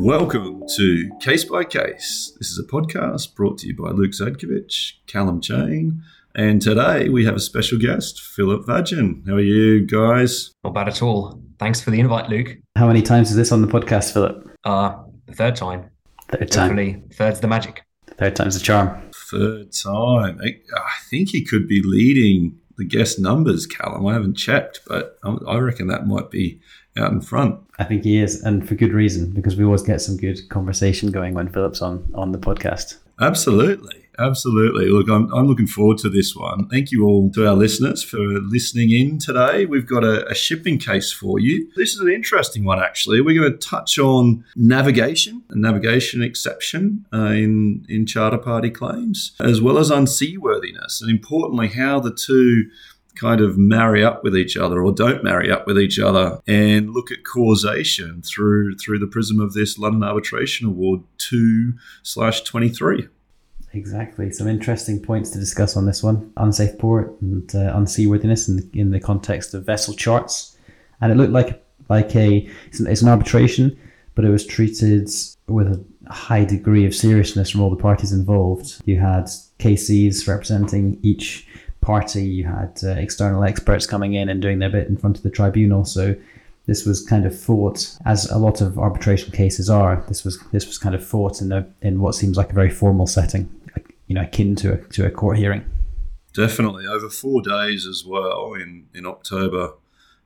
Welcome to Case by Case. This is a podcast brought to you by Luke Zadkovich, Calum Chain, and today we have a special guest, Philip Vagin. How are you guys? Not bad at all. Thanks for the invite, Luke. How many times is this on the podcast, Philip? Uh, the third time. Third time. Hopefully, third's the magic. Third time's the charm. Third time. I I think he could be leading the guest numbers, Calum. I haven't checked, but I I reckon that might be out in front. I think he is, and for good reason, because we always get some good conversation going when Philip's on on the podcast. Absolutely. Absolutely. Look, I'm, I'm looking forward to this one. Thank you all to our listeners for listening in today. We've got a, a shipping case for you. This is an interesting one, actually. We're going to touch on navigation, a navigation exception uh, in, in charter party claims, as well as unseaworthiness, and importantly, how the two kind of marry up with each other or don't marry up with each other and look at causation through through the prism of this London Arbitration Award 2 slash 23. Exactly. Some interesting points to discuss on this one: unsafe port and uh, unseaworthiness in the, in the context of vessel charts. And it looked like like a it's an, it's an arbitration, but it was treated with a high degree of seriousness from all the parties involved. You had KCs representing each party. You had uh, external experts coming in and doing their bit in front of the tribunal. So this was kind of fought as a lot of arbitration cases are. This was this was kind of fought in a in what seems like a very formal setting, you know, akin to a, to a court hearing. Definitely over four days as well in in October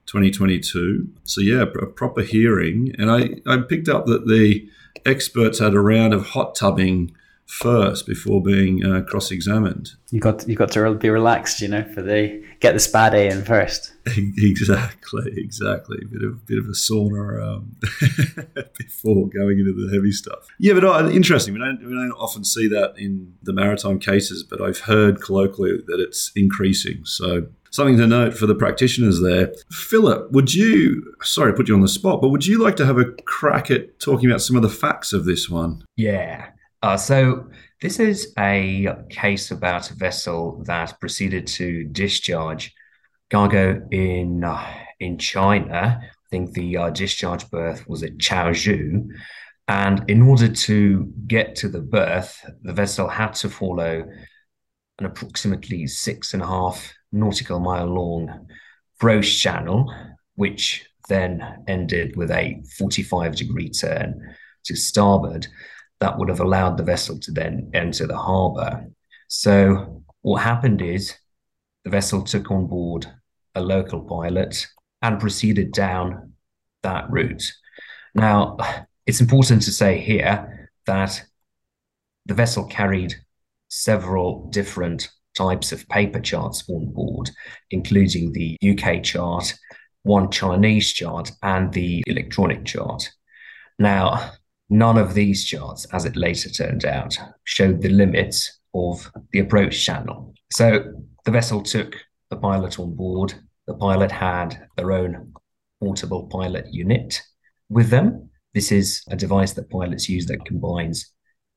2022. So yeah, a proper hearing, and I I picked up that the experts had a round of hot tubbing first before being uh, cross-examined. You got you got to be relaxed, you know, for the get the spa day in first. Exactly, exactly. A bit of bit of a sauna um, before going into the heavy stuff. Yeah, but uh, interesting. We don't we don't often see that in the maritime cases, but I've heard colloquially that it's increasing. So something to note for the practitioners there. Philip, would you? Sorry to put you on the spot, but would you like to have a crack at talking about some of the facts of this one? Yeah. Uh, so this is a case about a vessel that proceeded to discharge cargo in uh, in China. I think the uh, discharge berth was at Chaozhou. And in order to get to the berth, the vessel had to follow an approximately six and a half nautical mile long approach channel, which then ended with a 45 degree turn to starboard that would have allowed the vessel to then enter the harbor. So what happened is the vessel took on board a local pilot and proceeded down that route. Now, it's important to say here that the vessel carried several different types of paper charts on board, including the UK chart, one Chinese chart, and the electronic chart. Now, None of these charts, as it later turned out, showed the limits of the approach channel. So the vessel took the pilot on board. The pilot had their own portable pilot unit with them. This is a device that pilots use that combines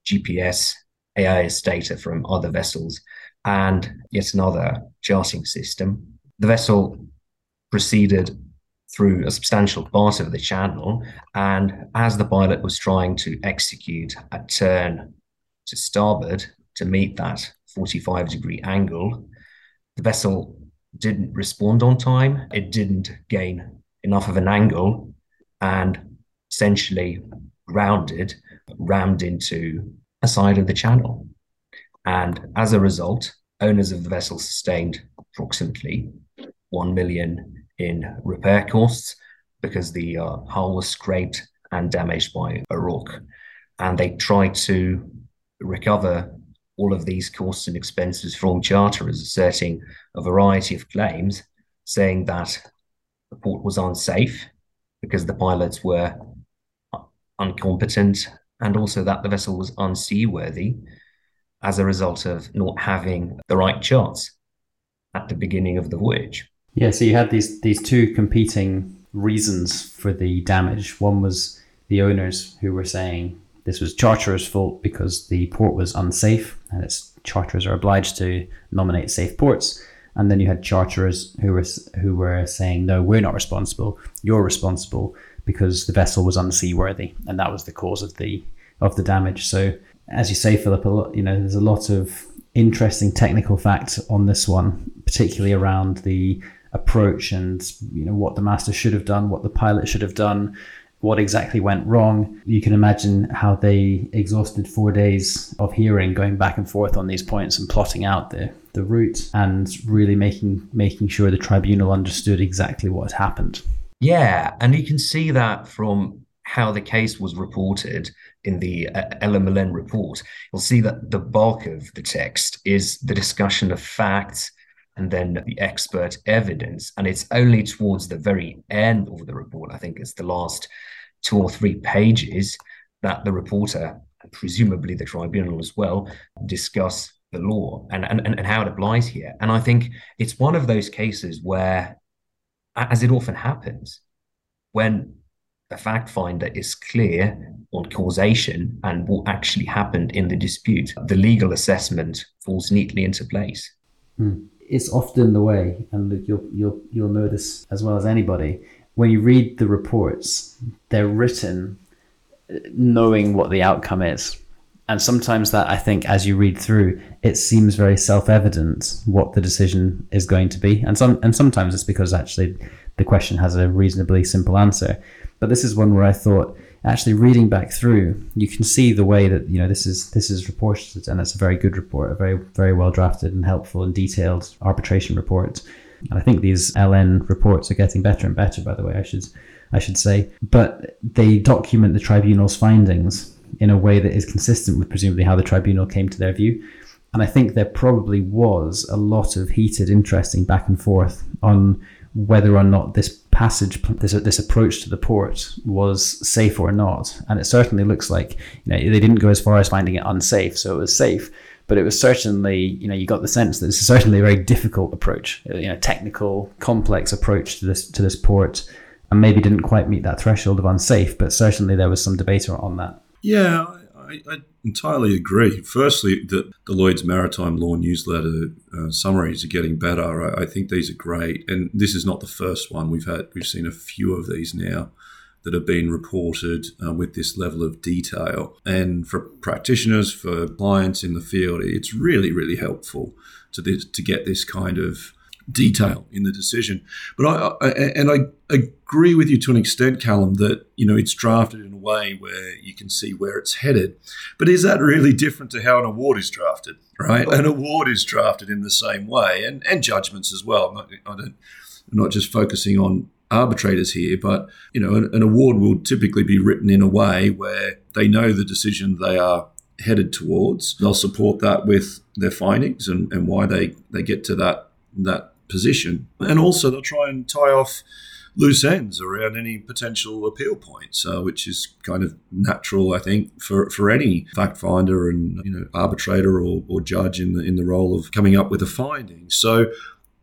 GPS, AIS data from other vessels, and yet another charting system. The vessel proceeded through a substantial part of the channel. And as the pilot was trying to execute a turn to starboard to meet that 45 degree angle, the vessel didn't respond on time. It didn't gain enough of an angle and essentially grounded, rammed into a side of the channel. And as a result, owners of the vessel sustained approximately 1 million in repair costs because the uh, hull was scraped and damaged by a rock. And they tried to recover all of these costs and expenses from charterers, asserting a variety of claims, saying that the port was unsafe because the pilots were incompetent and also that the vessel was unseaworthy as a result of not having the right charts at the beginning of the voyage. Yeah, so you had these these two competing reasons for the damage. One was the owners who were saying this was charterers' fault because the port was unsafe, and its charterers are obliged to nominate safe ports. and then you had charterers who were who were saying, "No, we're not responsible. You're responsible because the vessel was unseaworthy, and that was the cause of the of the damage." So, as you say, Philip, a lot, you know, there's a lot of interesting technical facts on this one, particularly around the approach and you know what the master should have done, what the pilot should have done, what exactly went wrong. You can imagine how they exhausted four days of hearing, going back and forth on these points and plotting out the, the route and really making making sure the tribunal understood exactly what had happened. Yeah, and you can see that from how the case was reported in the uh, LMLN report. You'll see that the bulk of the text is the discussion of facts and then the expert evidence. And it's only towards the very end of the report, I think it's the last two or three pages, that the reporter, presumably the tribunal as well, discuss the law and, and, and how it applies here. And I think it's one of those cases where, as it often happens, when a fact finder is clear on causation and what actually happened in the dispute, the legal assessment falls neatly into place. Hmm. It's often the way, and you'll you'll you'll know this as well as anybody. When you read the reports, they're written uh, knowing what the outcome is. And sometimes that I think as you read through, it seems very self-evident what the decision is going to be. And some and sometimes it's because actually the question has a reasonably simple answer. But this is one where I thought, actually reading back through, you can see the way that you know this is this is reported, and it's a very good report, a very very well drafted and helpful and detailed arbitration report. And I think these LN reports are getting better and better. By the way, I should I should say, but they document the tribunal's findings in a way that is consistent with presumably how the tribunal came to their view. And I think there probably was a lot of heated, interesting back and forth on whether or not this passage, this this approach to the port was safe or not. And it certainly looks like you know they didn't go as far as finding it unsafe, so it was safe. But it was certainly, you know, you got the sense that it's certainly a very difficult approach, uh, you know, technical, complex approach to this to this port, and maybe didn't quite meet that threshold of unsafe. But certainly there was some debate on that. Yeah, I, I entirely agree. Firstly, that the Lloyd's Maritime Law newsletter uh, summaries are getting better. I, I, think these are great, and this is not the first one we've had. We've seen a few of these now that have been reported uh, with this level of detail. And for practitioners, for clients in the field, it's really, really helpful to this, to get this kind of detail in the decision. But I, I, and I agree with you to an extent, Calum, that you know it's drafted in a way where you can see where it's headed. But is that really different to how an award is drafted? Right, an award is drafted in the same way, and and judgments as well. I'm not, I don't, I'm not just focusing on arbitrators here, but you know, an, an award will typically be written in a way where they know the decision they are headed towards. They'll support that with their findings and, and why they, they get to that that position. And also, they'll try and tie off loose ends around any potential appeal points, uh, which is kind of natural, I think, for, for any fact finder and you know arbitrator or, or judge in the in the role of coming up with a finding. So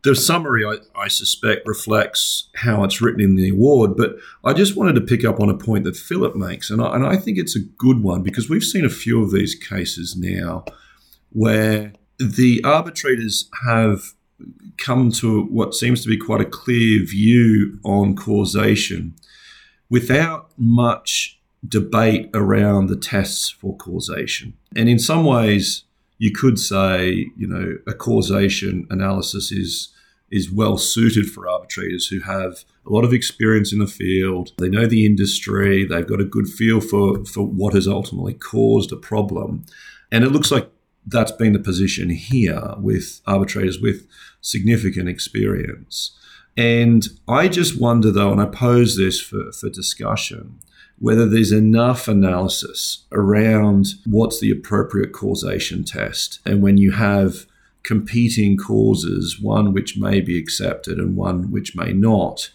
the summary, I, I, suspect, reflects how it's written in the award. But I just wanted to pick up on a point that Philip makes, and I, and I think it's a good one because we've seen a few of these cases now where the arbitrators have come to what seems to be quite a clear view on causation without much debate around the tests for causation. And in some ways, you could say, you know, a causation analysis is is well suited for arbitrators who have a lot of experience in the field. They know the industry. They've got a good feel for, for what has ultimately caused a problem. And it looks like that's been the position here with arbitrators with significant experience. And I just wonder, though, and I pose this for, for discussion, whether there's enough analysis around what's the appropriate causation test. And when you have competing causes, one which may be accepted and one which may not,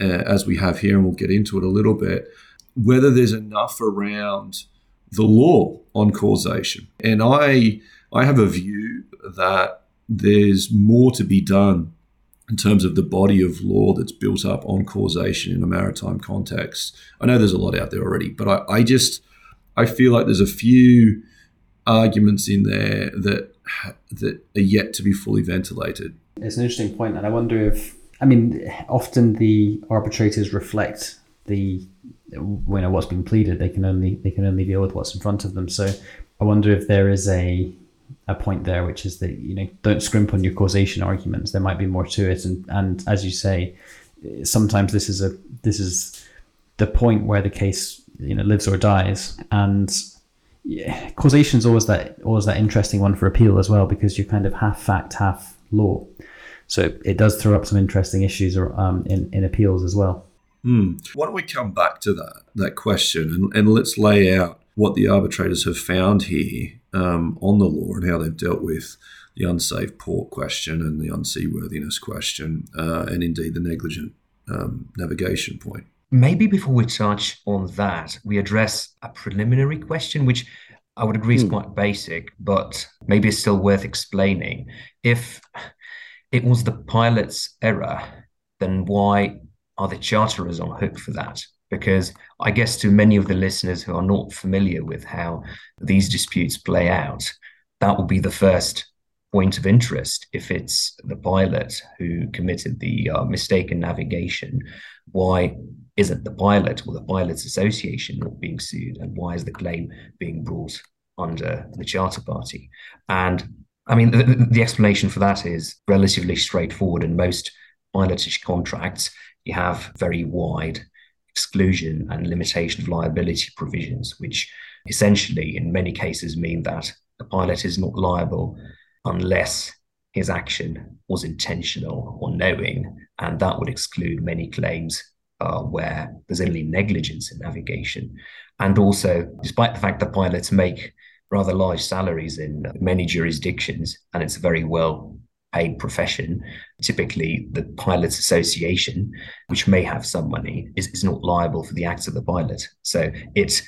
uh, as we have here, and we'll get into it a little bit, whether there's enough around the law on causation. And I I have a view that there's more to be done in terms of the body of law that's built up on causation in a maritime context. I know there's a lot out there already, but I, I just I feel like there's a few arguments in there that that are yet to be fully ventilated. It's an interesting point, and I wonder if I mean, often the arbitrators reflect the you know what's been pleaded. They can only they can only deal with what's in front of them. So I wonder if there is a a point there, which is that you know don't scrimp on your causation arguments. There might be more to it, and and as you say, sometimes this is a this is the point where the case you know lives or dies, and yeah, causation is always that always that interesting one for appeal as well because you're kind of half fact, half law. So it does throw up some interesting issues or, um, in in appeals as well. Hmm. Why don't we come back to that that question and, and let's lay out what the arbitrators have found here um, on the law and how they've dealt with the unsafe port question and the unseaworthiness question, uh, and indeed the negligent um, navigation point. Maybe before we touch on that, we address a preliminary question, which I would agree is hmm. quite basic, but maybe it's still worth explaining. If it was the pilot's error, then why are the charterers on hook for that? because I guess to many of the listeners who are not familiar with how these disputes play out, that will be the first point of interest. If it's the pilot who committed the uh, mistaken navigation, why isn't the pilot or the pilots association not being sued, and why is the claim being brought under the charter party? And I mean, the, the explanation for that is relatively straightforward. In most pilotage contracts, you have very wide exclusion and limitation of liability provisions, which essentially, in many cases, mean that the pilot is not liable unless his action was intentional or knowing, and that would exclude many claims uh, where there's only negligence in navigation. And also, despite the fact that pilots make rather large salaries in many jurisdictions, and it's a very well paid profession, typically the pilots association, which may have some money, is, is not liable for the acts of the pilot. So it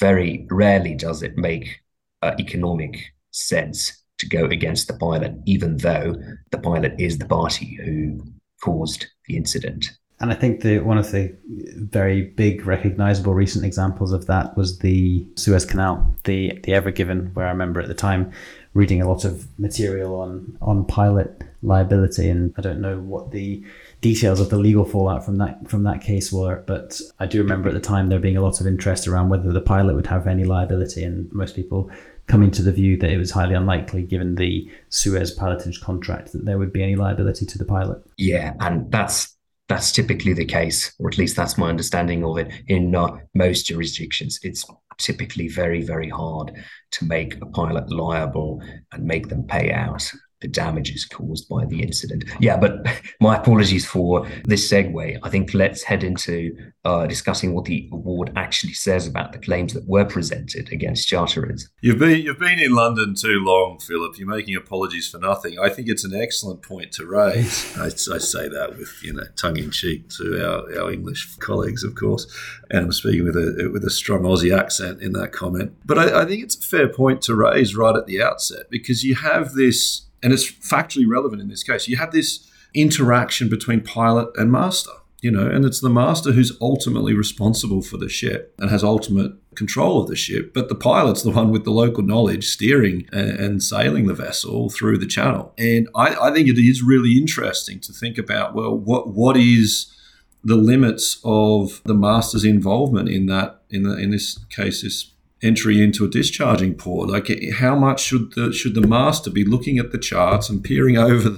very rarely does it make uh, economic sense to go against the pilot, even though the pilot is the party who caused the incident. And I think the one of the very big recognizable recent examples of that was the Suez Canal, the the Ever Given, where I remember at the time reading a lot of material on on pilot liability, and I don't know what the details of the legal fallout from that from that case were, but I do remember at the time there being a lot of interest around whether the pilot would have any liability, and most people coming to the view that it was highly unlikely, given the Suez pilotage contract, that there would be any liability to the pilot. Yeah, and that's that's typically the case, or at least that's my understanding of it in uh, most jurisdictions. It's typically very, very hard to make a pilot liable and make them pay out the damages caused by the incident. Yeah, but my apologies for this segue. I think let's head into uh, discussing what the award actually says about the claims that were presented against charterers. You've been you've been in London too long, Philip. You're making apologies for nothing. I think it's an excellent point to raise. I, I say that with you know tongue in cheek to our, our English colleagues, of course, and I'm speaking with a with a strong Aussie accent in that comment. But I, I think it's a fair point to raise right at the outset because you have this and it's factually relevant in this case. You have this interaction between pilot and master, you know, and it's the master who's ultimately responsible for the ship and has ultimate control of the ship, but the pilot's the one with the local knowledge steering and, sailing the vessel through the channel. And I, I think it is really interesting to think about well, what what is the limits of the master's involvement in that in the, in this case this entry into a discharging port. Like, how much should the should the master be looking at the charts and peering over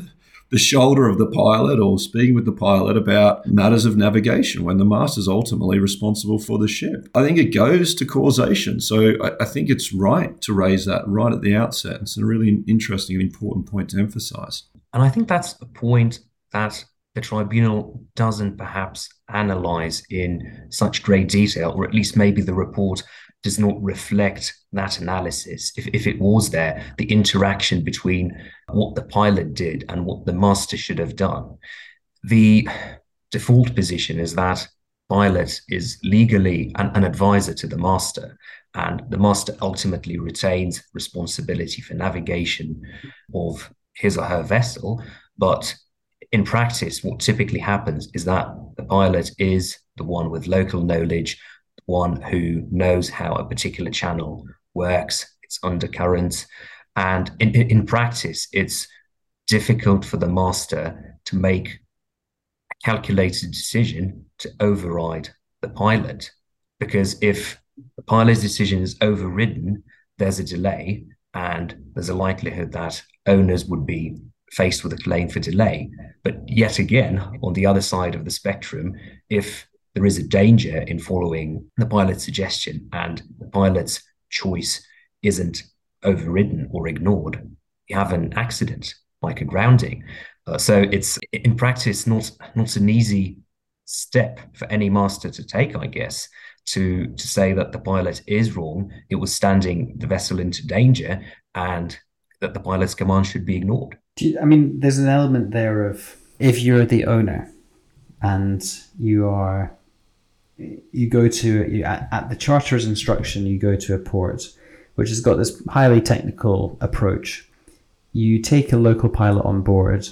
the, shoulder of the pilot or speaking with the pilot about matters of navigation when the master is ultimately responsible for the ship? I think it goes to causation. So I, I think it's right to raise that right at the outset. It's a really interesting and important point to emphasize. And I think that's a point that the tribunal doesn't perhaps analyze in such great detail, or at least maybe the report does not reflect that analysis. If, if it was there, the interaction between what the pilot did and what the master should have done. The default position is that pilot is legally an, an advisor to the master, and the master ultimately retains responsibility for navigation of his or her vessel. But in practice, what typically happens is that the pilot is the one with local knowledge one who knows how a particular channel works, its undercurrents. And in, in practice, it's difficult for the master to make a calculated decision to override the pilot. Because if the pilot's decision is overridden, there's a delay, and there's a likelihood that owners would be faced with a claim for delay. But yet again, on the other side of the spectrum, if there is a danger in following the pilot's suggestion and the pilot's choice isn't overridden or ignored, you have an accident like a grounding. Uh, so it's in practice not not an easy step for any master to take, I guess, to to say that the pilot is wrong, it was standing the vessel into danger, and that the pilot's command should be ignored. You, I mean, there's an element there of if you're the owner and you are you go to you, at, at the charter's instruction you go to a port which has got this highly technical approach you take a local pilot on board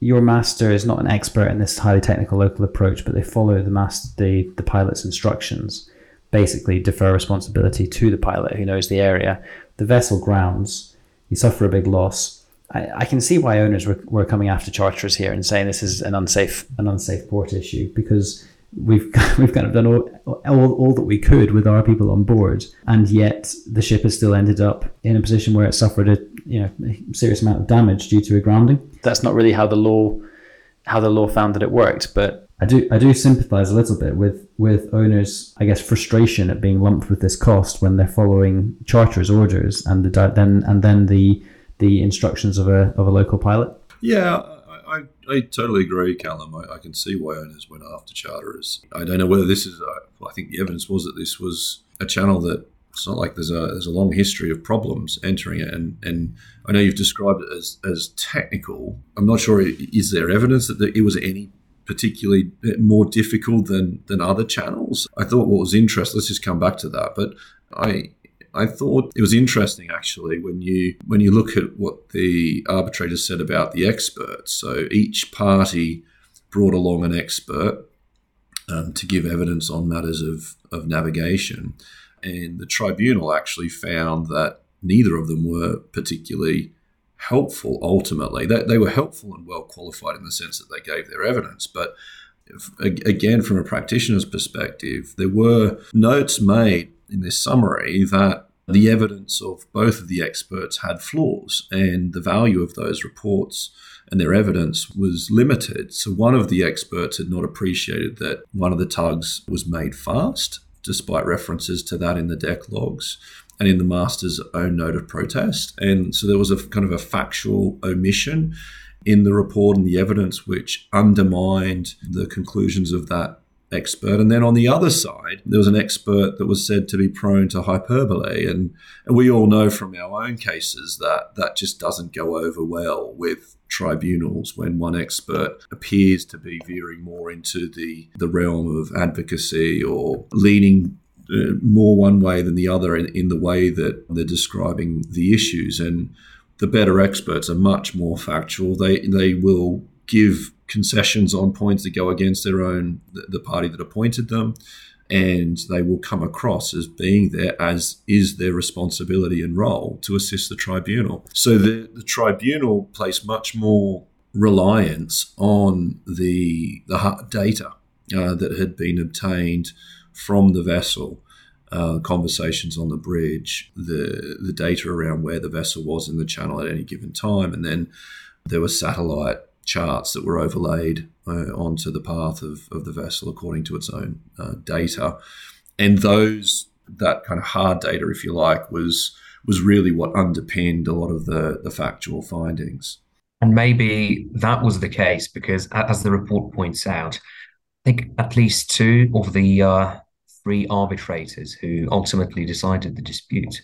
your master is not an expert in this highly technical local approach, but they follow the master the, the pilot's instructions. Basically, defer responsibility to the pilot who knows the area. The vessel grounds. You suffer a big loss. I, I can see why owners were, were coming after charterers here and saying this is an unsafe an unsafe port issue because we've we've kind of done all, all, all that we could with our people on board, and yet the ship has still ended up in a position where it suffered a you know a serious amount of damage due to a grounding. That's not really how the law how the law found that it worked, but I do I do sympathise a little bit with with owners, I guess, frustration at being lumped with this cost when they're following charter's orders and the then and then the the instructions of a of a local pilot. Yeah, I, I totally agree, Calum. I, I, can see why owners went after charterers. I don't know whether this is. Uh, I think the evidence was that this was a channel that it's not like there's a there's a long history of problems entering it, and and I know you've described it as as technical. I'm not sure is there evidence that it was any particularly more difficult than than other channels. I thought what was interesting. Let's just come back to that, but I I thought it was interesting actually when you when you look at what the arbitrators said about the experts. So each party brought along an expert um, to give evidence on matters of, of navigation, and the tribunal actually found that neither of them were particularly helpful ultimately. They, they were helpful and well qualified in the sense that they gave their evidence, but again, from a practitioner's perspective, there were notes made in this summary that the evidence of both of the experts had flaws, and the value of those reports and their evidence was limited. So, one of the experts had not appreciated that one of the tugs was made fast, despite references to that in the deck logs and in the master's own note of protest. And so, there was a kind of a factual omission in the report and the evidence which undermined the conclusions of that expert. And then on the other side, there was an expert that was said to be prone to hyperbole. And, and we all know from our own cases that that just doesn't go over well with tribunals when one expert appears to be veering more into the, the realm of advocacy or leaning uh, more one way than the other in, in the way that they're describing the issues. And the better experts are much more factual. They, they will give concessions on points that go against their own the party that appointed them. And they will come across as being there as is their responsibility and role to assist the tribunal. So the, the tribunal placed much more reliance on the the data uh, that had been obtained from the vessel uh, conversations on the bridge, the the data around where the vessel was in the channel at any given time, and then there were satellite charts that were overlaid uh, onto the path of, of the vessel according to its own uh, data. And those, that kind of hard data, if you like, was was really what underpinned a lot of the, the factual findings. And maybe that was the case because, as the report points out, I think at least two of the uh, three arbitrators who ultimately decided the dispute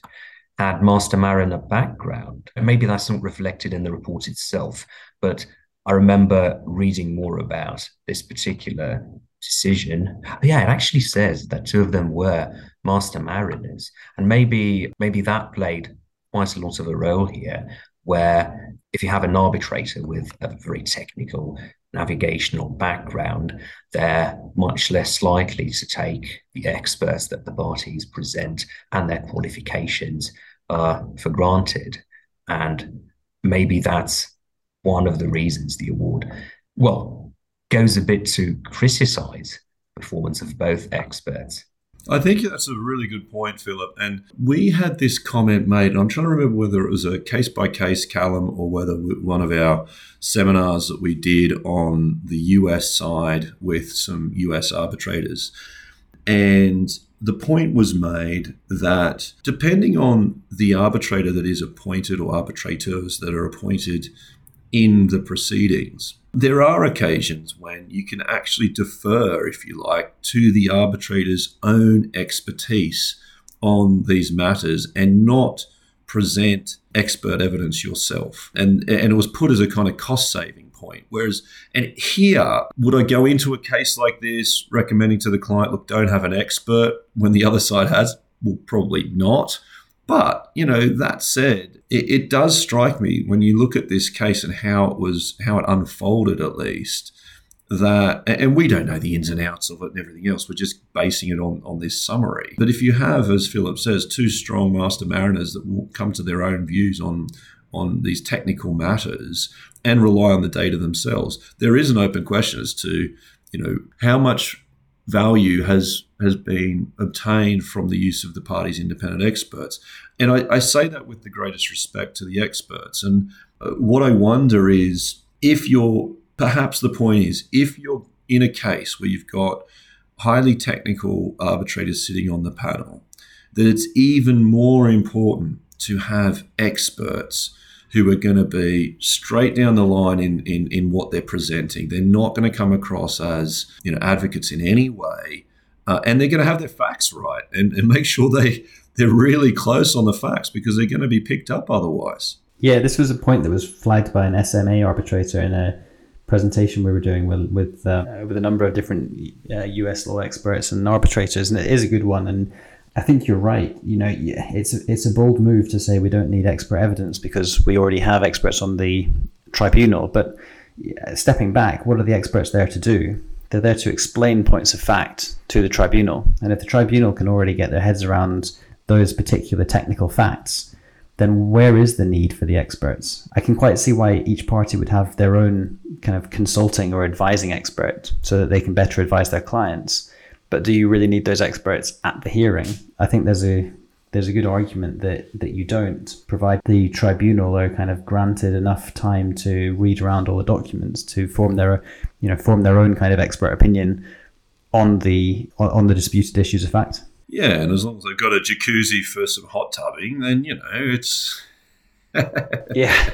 had master mariner background. And maybe that's not reflected in the report itself, but I remember reading more about this particular decision. Yeah, it actually says that two of them were master mariners, and maybe maybe that played quite a lot of a role here. Where if you have an arbitrator with a very technical navigational background, they're much less likely to take the experts that the parties present and their qualifications uh, for granted. And maybe that's one of the reasons the award, well, goes a bit to criticize performance of both experts. I think that's a really good point, Philip. And we had this comment made, I'm trying to remember whether it was a case by case Calum or whether one of our seminars that we did on the US side with some US arbitrators. And the point was made that depending on the arbitrator that is appointed or arbitrators that are appointed in the proceedings, there are occasions when you can actually defer, if you like, to the arbitrator's own expertise on these matters and not present expert evidence yourself. And, and it was put as a kind of cost saving point. Whereas, and here, would I go into a case like this recommending to the client, look, don't have an expert when the other side has? Well, probably not. But, you know, that said, it, it, does strike me when you look at this case and how it was, how it unfolded at least, that, and we don't know the ins and outs of it and everything else, we're just basing it on, on this summary. But if you have, as Philip says, two strong master mariners that will come to their own views on, on these technical matters and rely on the data themselves, there is an open question as to, you know, how much value has has been obtained from the use of the party's independent experts. And I, I say that with the greatest respect to the experts. And uh, what I wonder is if you're perhaps the point is if you're in a case where you've got highly technical arbitrators sitting on the panel, that it's even more important to have experts who are going to be straight down the line in, in, in what they're presenting. They're not going to come across as you know advocates in any way, uh, and they're going to have their facts right and, and make sure they they're really close on the facts because they're going to be picked up otherwise. Yeah, this was a point that was flagged by an SMA arbitrator in a presentation we were doing with with, uh, with a number of different uh, U.S. law experts and arbitrators, and it is a good one. And I think you're right. You know, it's it's a bold move to say we don't need expert evidence because we already have experts on the tribunal. But stepping back, what are the experts there to do? They're there to explain points of fact to the tribunal. And if the tribunal can already get their heads around those particular technical facts, then where is the need for the experts? I can quite see why each party would have their own kind of consulting or advising expert so that they can better advise their clients but do you really need those experts at the hearing? I think there's a there's a good argument that that you don't provide the tribunal are kind of granted enough time to read around all the documents to form their you know form their own kind of expert opinion on the on the disputed issues of fact. Yeah, and as long as they've got a jacuzzi for some hot tubbing, then you know it's yeah.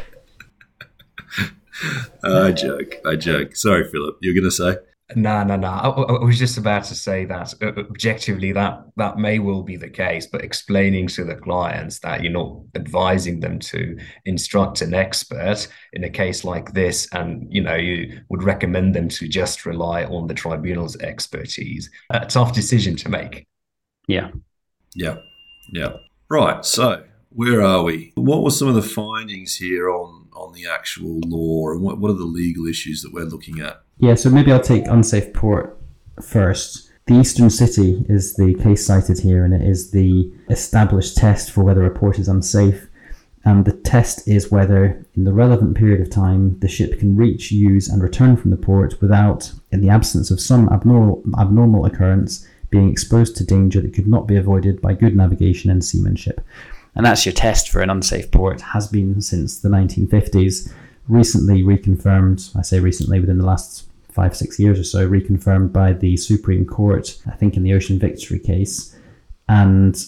I joke. I joke. Sorry, Philip. You're going to say. No, no, no. I, I, was just about to say that uh, objectively, that that may well be the case, but explaining to the clients that you're not advising them to instruct an expert in a case like this, and you know you would recommend them to just rely on the tribunal's expertise. A tough decision to make. Yeah. Yeah. Yeah. Right. So where are we? What were some of the findings here on on the actual law, and what what are the legal issues that we're looking at? Yeah, so maybe I'll take unsafe port first. The Eastern City is the case cited here, and it is the established test for whether a port is unsafe. And the test is whether, in the relevant period of time, the ship can reach, use, and return from the port without, in the absence of some abnormal, abnormal occurrence, being exposed to danger that could not be avoided by good navigation and seamanship. And that's your test for an unsafe port, has been since the 1950s. Recently reconfirmed, I say recently, within the last five, six years or so, reconfirmed by the Supreme Court, I think in the Ocean Victory case. And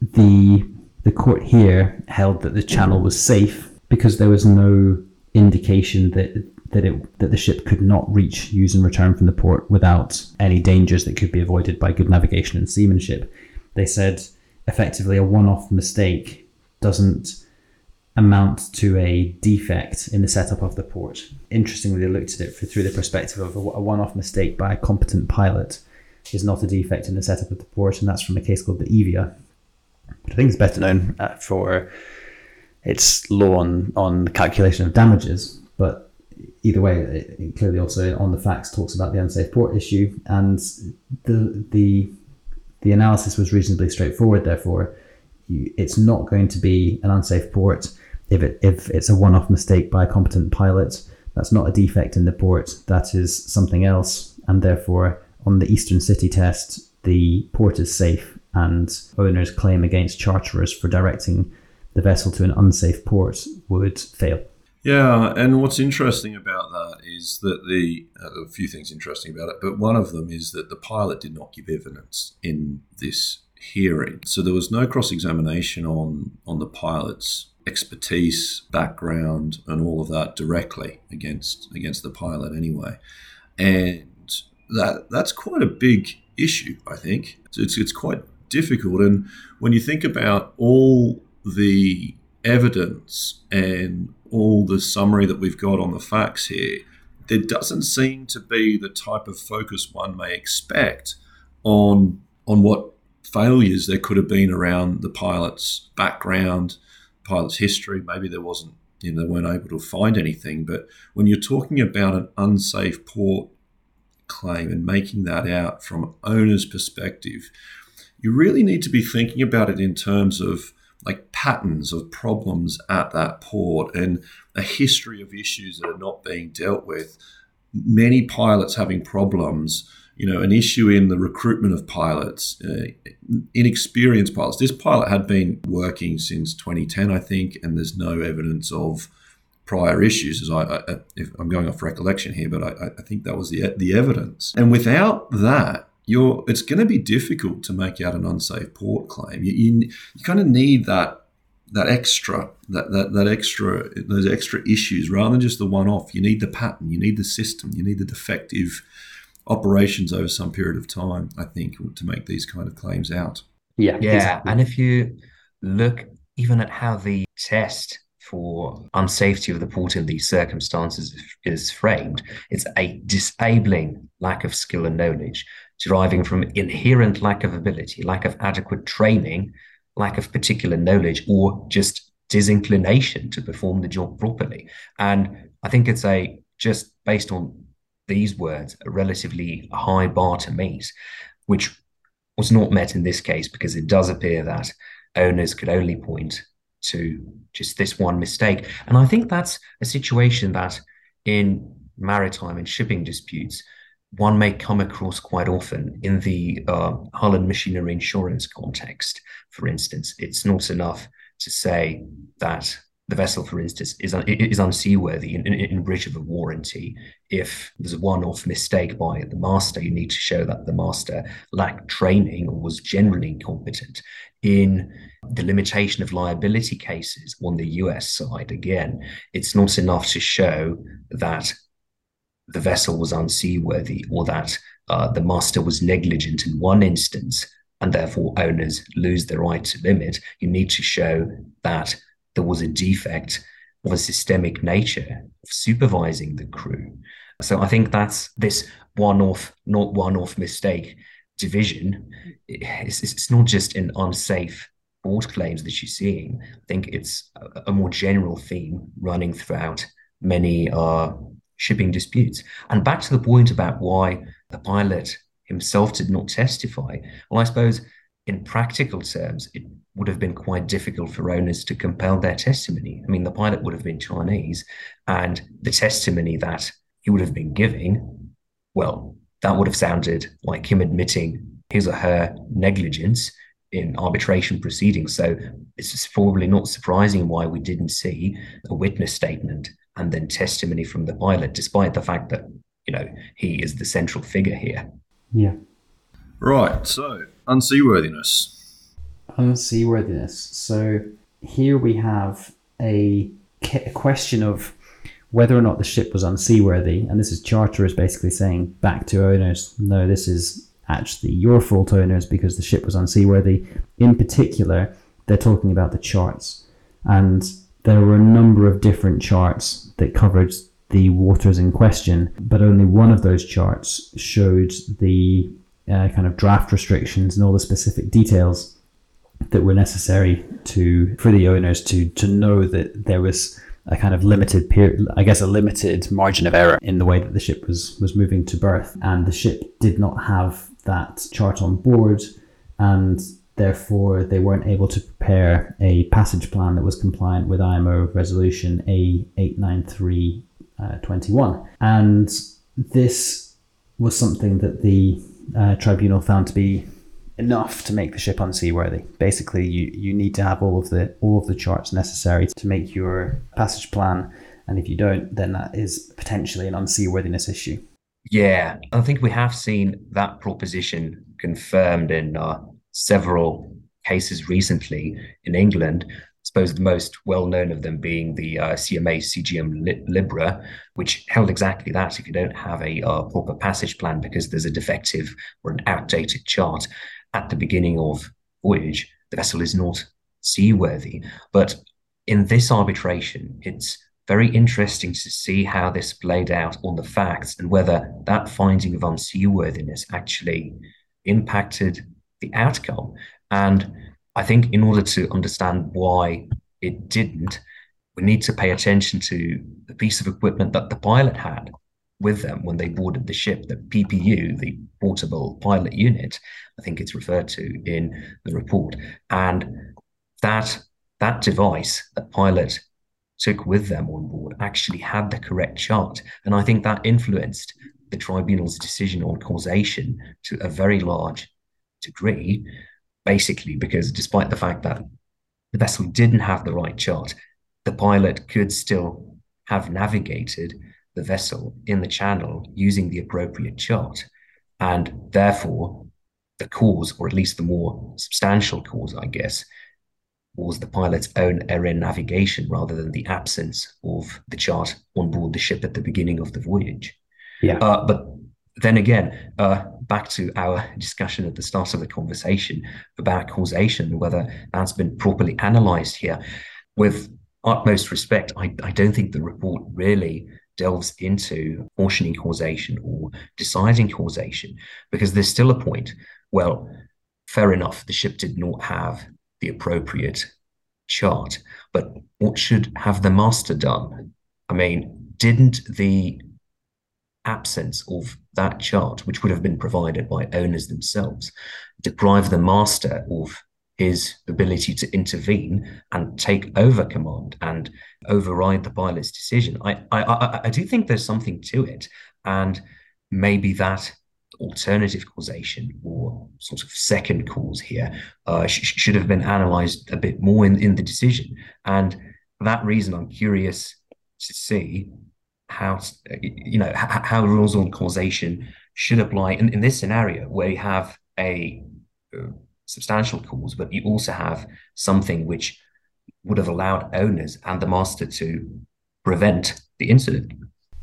the the court here held that the channel was safe because there was no indication that that it that the ship could not reach, use, and return from the port without any dangers that could be avoided by good navigation and seamanship. They said effectively a one-off mistake doesn't amount to a defect in the setup of the port. Interestingly, they looked at it through the perspective of a one off mistake by a competent pilot is not a defect in the setup of the port, and that's from a case called the Evia. But I think it's better known uh, for its law on, on the calculation of damages, but either way, it clearly also on the facts talks about the unsafe port issue, and the the the analysis was reasonably straightforward. Therefore, you, it's not going to be an unsafe port if it if it's a one-off mistake by a competent pilot, that's not a defect in the port. That is something else, and therefore on the Eastern City test, the port is safe, and owners' claim against charterers for directing the vessel to an unsafe port would fail. Yeah, and what's interesting about that is that the uh, a few things interesting about it, but one of them is that the pilot did not give evidence in this hearing, so there was no cross examination on on the pilot's expertise, background, and all of that directly against against the pilot anyway, and that that's quite a big issue. I think it's it's quite difficult, and when you think about all the evidence and all the summary that we've got on the facts here, there doesn't seem to be the type of focus one may expect on on what failures there could have been around the pilot's background, pilot's history. Maybe there wasn't, you know, they weren't able to find anything. But when you're talking about an unsafe port claim and making that out from owner's perspective, you really need to be thinking about it in terms of like patterns of problems at that port and a history of issues that are not being dealt with. Many pilots having problems, you know, an issue in the recruitment of pilots, uh, inexperienced pilots. This pilot had been working since 2010, I think, and there's no evidence of prior issues. As I, I if I'm going off recollection here, but I, I think that was the the evidence. And without that, you're it's going to be difficult to make out an unsafe port claim. You, you, you kind of need that that extra that, that that extra those extra issues rather than just the one off. You need the pattern, you need the system, you need the defective operations over some period of time. I think to make these kind of claims out. Yeah, yeah, exactly. and if you look even at how the test for unsafety of the port in these circumstances is framed, it's a disabling lack of skill and knowledge deriving from inherent lack of ability, lack of adequate training, lack of particular knowledge, or just disinclination to perform the job properly. And I think it's a just based on these words, a relatively high bar to meet, which was not met in this case because it does appear that owners could only point to just this one mistake. And I think that's a situation that in maritime and shipping disputes, one may come across quite often in the uh, machinery insurance context. For instance, it's not enough to say that the vessel, for instance, is, un- is unseaworthy in, in, in, breach of a warranty. If there's a one-off mistake by the master, you need to show that the master lacked training or was generally incompetent. In the limitation of liability cases on the US side, again, it's not enough to show that the vessel was unseaworthy or that uh, the master was negligent in one instance and therefore owners lose the right to limit, you need to show that there was a defect of a systemic nature of supervising the crew. So I think that's this one-off, not one-off mistake division. It's, it's not just an unsafe board claims that you're seeing. I think it's a, more general theme running throughout many uh, shipping disputes. And back to the point about why the pilot himself did not testify. Well, I suppose in practical terms, it would have been quite difficult for owners to compel their testimony. I mean, the pilot would have been Chinese, and the testimony that he would have been giving, well, that would have sounded like him admitting his or her negligence in arbitration proceedings. So it's probably not surprising why we didn't see a witness statement and then testimony from the pilot, despite the fact that, you know, he is the central figure here. Yeah. Right. So, unseaworthiness. Unseaworthiness. So, here we have a, a question of whether or not the ship was unseaworthy. And this is charterers basically saying back to owners, no, this is actually your fault, owners, because the ship was unseaworthy. In particular, they're talking about the charts. And there were a number of different charts that covered the waters in question, but only one of those charts showed the uh, kind of draft restrictions and all the specific details that were necessary to for the owners to to know that there was a kind of limited period, I guess, a limited margin of error in the way that the ship was was moving to berth, and the ship did not have that chart on board, and therefore they weren't able to prepare a passage plan that was compliant with IMO resolution A89321. Uh, and this was something that the uh, tribunal found to be enough to make the ship unseaworthy. Basically, you, you need to have all of the all of the charts necessary to make your passage plan, and if you don't, then that is potentially an unseaworthiness issue. Yeah, I think we have seen that proposition confirmed in several cases recently in England. I suppose the most well known of them being the uh, CMA CGM Libra, which held exactly that. If you don't have a uh, proper passage plan because there's a defective or an outdated chart at the beginning of voyage, the vessel is not seaworthy. But in this arbitration, it's very interesting to see how this played out on the facts and whether that finding of unseaworthiness actually impacted the outcome. And I think in order to understand why it didn't, we need to pay attention to the piece of equipment that the pilot had with them when they boarded the ship, the PPU, the portable pilot unit, I think it's referred to in the report. And that that device, the pilot took with them on board actually had the correct chart. And I think that influenced the tribunal's decision on causation to a very large degree, basically because despite the fact that the vessel didn't have the right chart, the pilot could still have navigated the vessel in the channel using the appropriate chart. And therefore, the cause, or at least the more substantial cause, I guess, was the pilot's own error in navigation rather than the absence of the chart on board the ship at the beginning of the voyage. Yeah. Uh, but then again, uh, back to our discussion at the start of the conversation about causation, whether that's been properly analyzed here. With utmost respect, I, I don't think the report really delves into portioning causation or deciding causation because there's still a point. Well, fair enough, the ship did not have the appropriate chart. But what should have the master done? I mean, didn't the absence of that chart, which would have been provided by owners themselves, deprive the master of his ability to intervene and take over command and override the pilot's decision? I, I, I, I do think there's something to it. And maybe that alternative causation or sort of second cause here uh, sh- should have been analyzed a bit more in, in the decision. And for that reason, I'm curious to see how you know how, rules on causation should apply in, in this scenario where you have a uh, substantial cause, but you also have something which would have allowed owners and the master to prevent the incident.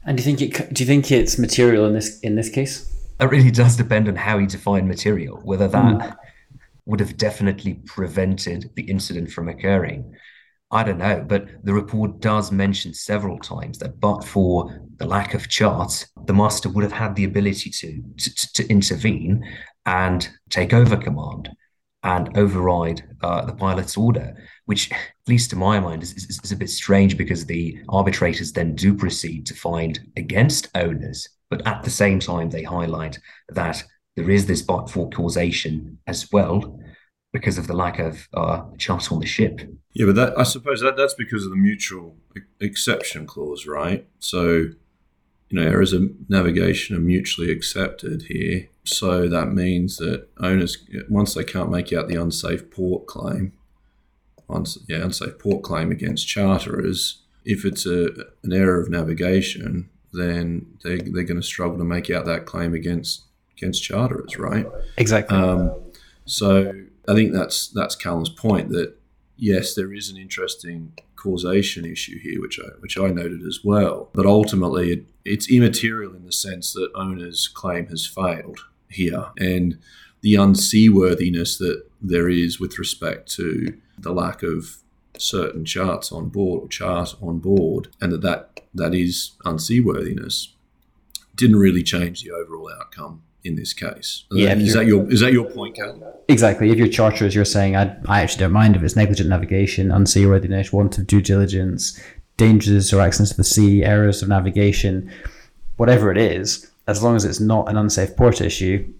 And do you think it? Do you think it's material in this in this case? It really does depend on how you define material, whether that mm. would have definitely prevented the incident from occurring. I don't know, but the report does mention several times that, but for the lack of charts, the master would have had the ability to, to, to intervene and take over command and override uh, the pilot's order, which, at least to my mind, is, is, is a bit strange because the arbitrators then do proceed to find against owners but at the same time, they highlight that there is this but for causation as well because of the lack of uh, chart on the ship. Yeah, but that I suppose that that's because of the mutual exception clause, right? So, you know, errors of navigation are mutually accepted here. So that means that owners, once they can't make out the unsafe port claim, once, yeah, unsafe port claim against charterers, if it's a, an error of navigation, then they, they're going to struggle to make out that claim against against charterers, right? Exactly. Um, so I think that's that's Calum's point that yes, there is an interesting causation issue here, which I which I noted as well. But ultimately, it, it's immaterial in the sense that owner's claim has failed here, and the unseaworthiness that there is with respect to the lack of certain charts on board or chart on board, and that that, that is unseaworthiness, didn't really change the overall outcome in this case. Uh, yeah, is that your is that your point, Calum? Exactly. If your charterers, you're saying I, I actually don't mind if it's negligent navigation, unseaworthiness, want of due diligence, dangers or accidents to the sea, errors of navigation, whatever it is, as long as it's not an unsafe port issue,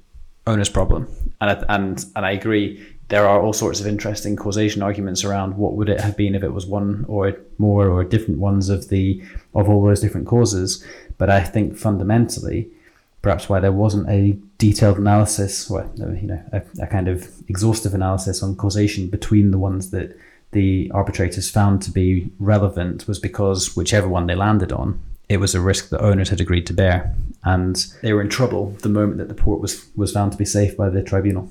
owner's problem. And I, and and I agree there are all sorts of interesting causation arguments around what would it have been if it was one or more or different ones of the of all those different causes. But I think fundamentally, perhaps why there wasn't a detailed analysis, or you know, a, a kind of exhaustive analysis on causation between the ones that the arbitrators found to be relevant was because whichever one they landed on, it was a risk that owners had agreed to bear, and they were in trouble the moment that the port was was found to be safe by the tribunal.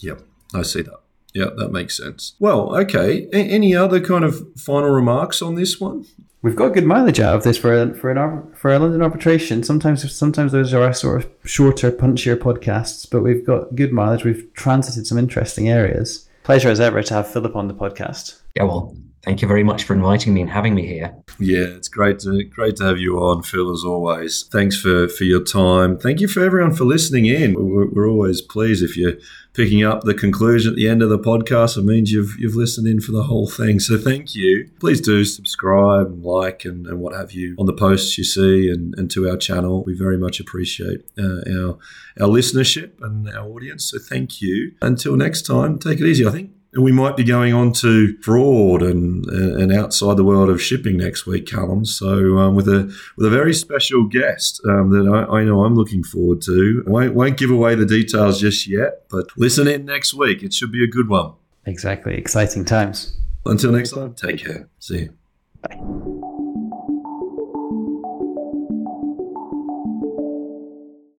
Yep, I see that. Yeah, that makes sense. Well, okay. A- any other kind of final remarks on this one? We've got good mileage out of this for a, for an for a London arbitration. Sometimes sometimes those are our sort of shorter, punchier podcasts, but we've got good mileage. We've transited some interesting areas. Pleasure as ever to have Philip on the podcast. Yeah, well, thank you very much for inviting me and having me here. Yeah, it's great to great to have you on, Phil. As always, thanks for for your time. Thank you for everyone for listening in. We're, we're always pleased if you're picking up the conclusion at the end of the podcast. It means you've you've listened in for the whole thing. So thank you. Please do subscribe and like and, and what have you on the posts you see and, and to our channel. We very much appreciate uh, our our listenership and our audience. So thank you. Until next time, take it easy. I think we might be going on to fraud and and outside the world of shipping next week, Calum. So um, with a with a very special guest um, that I, I, know I'm looking forward to. I won't, won't give away the details just yet, but listen in next week. It should be a good one. Exactly, exciting times. Until next time, take care. See you. Bye.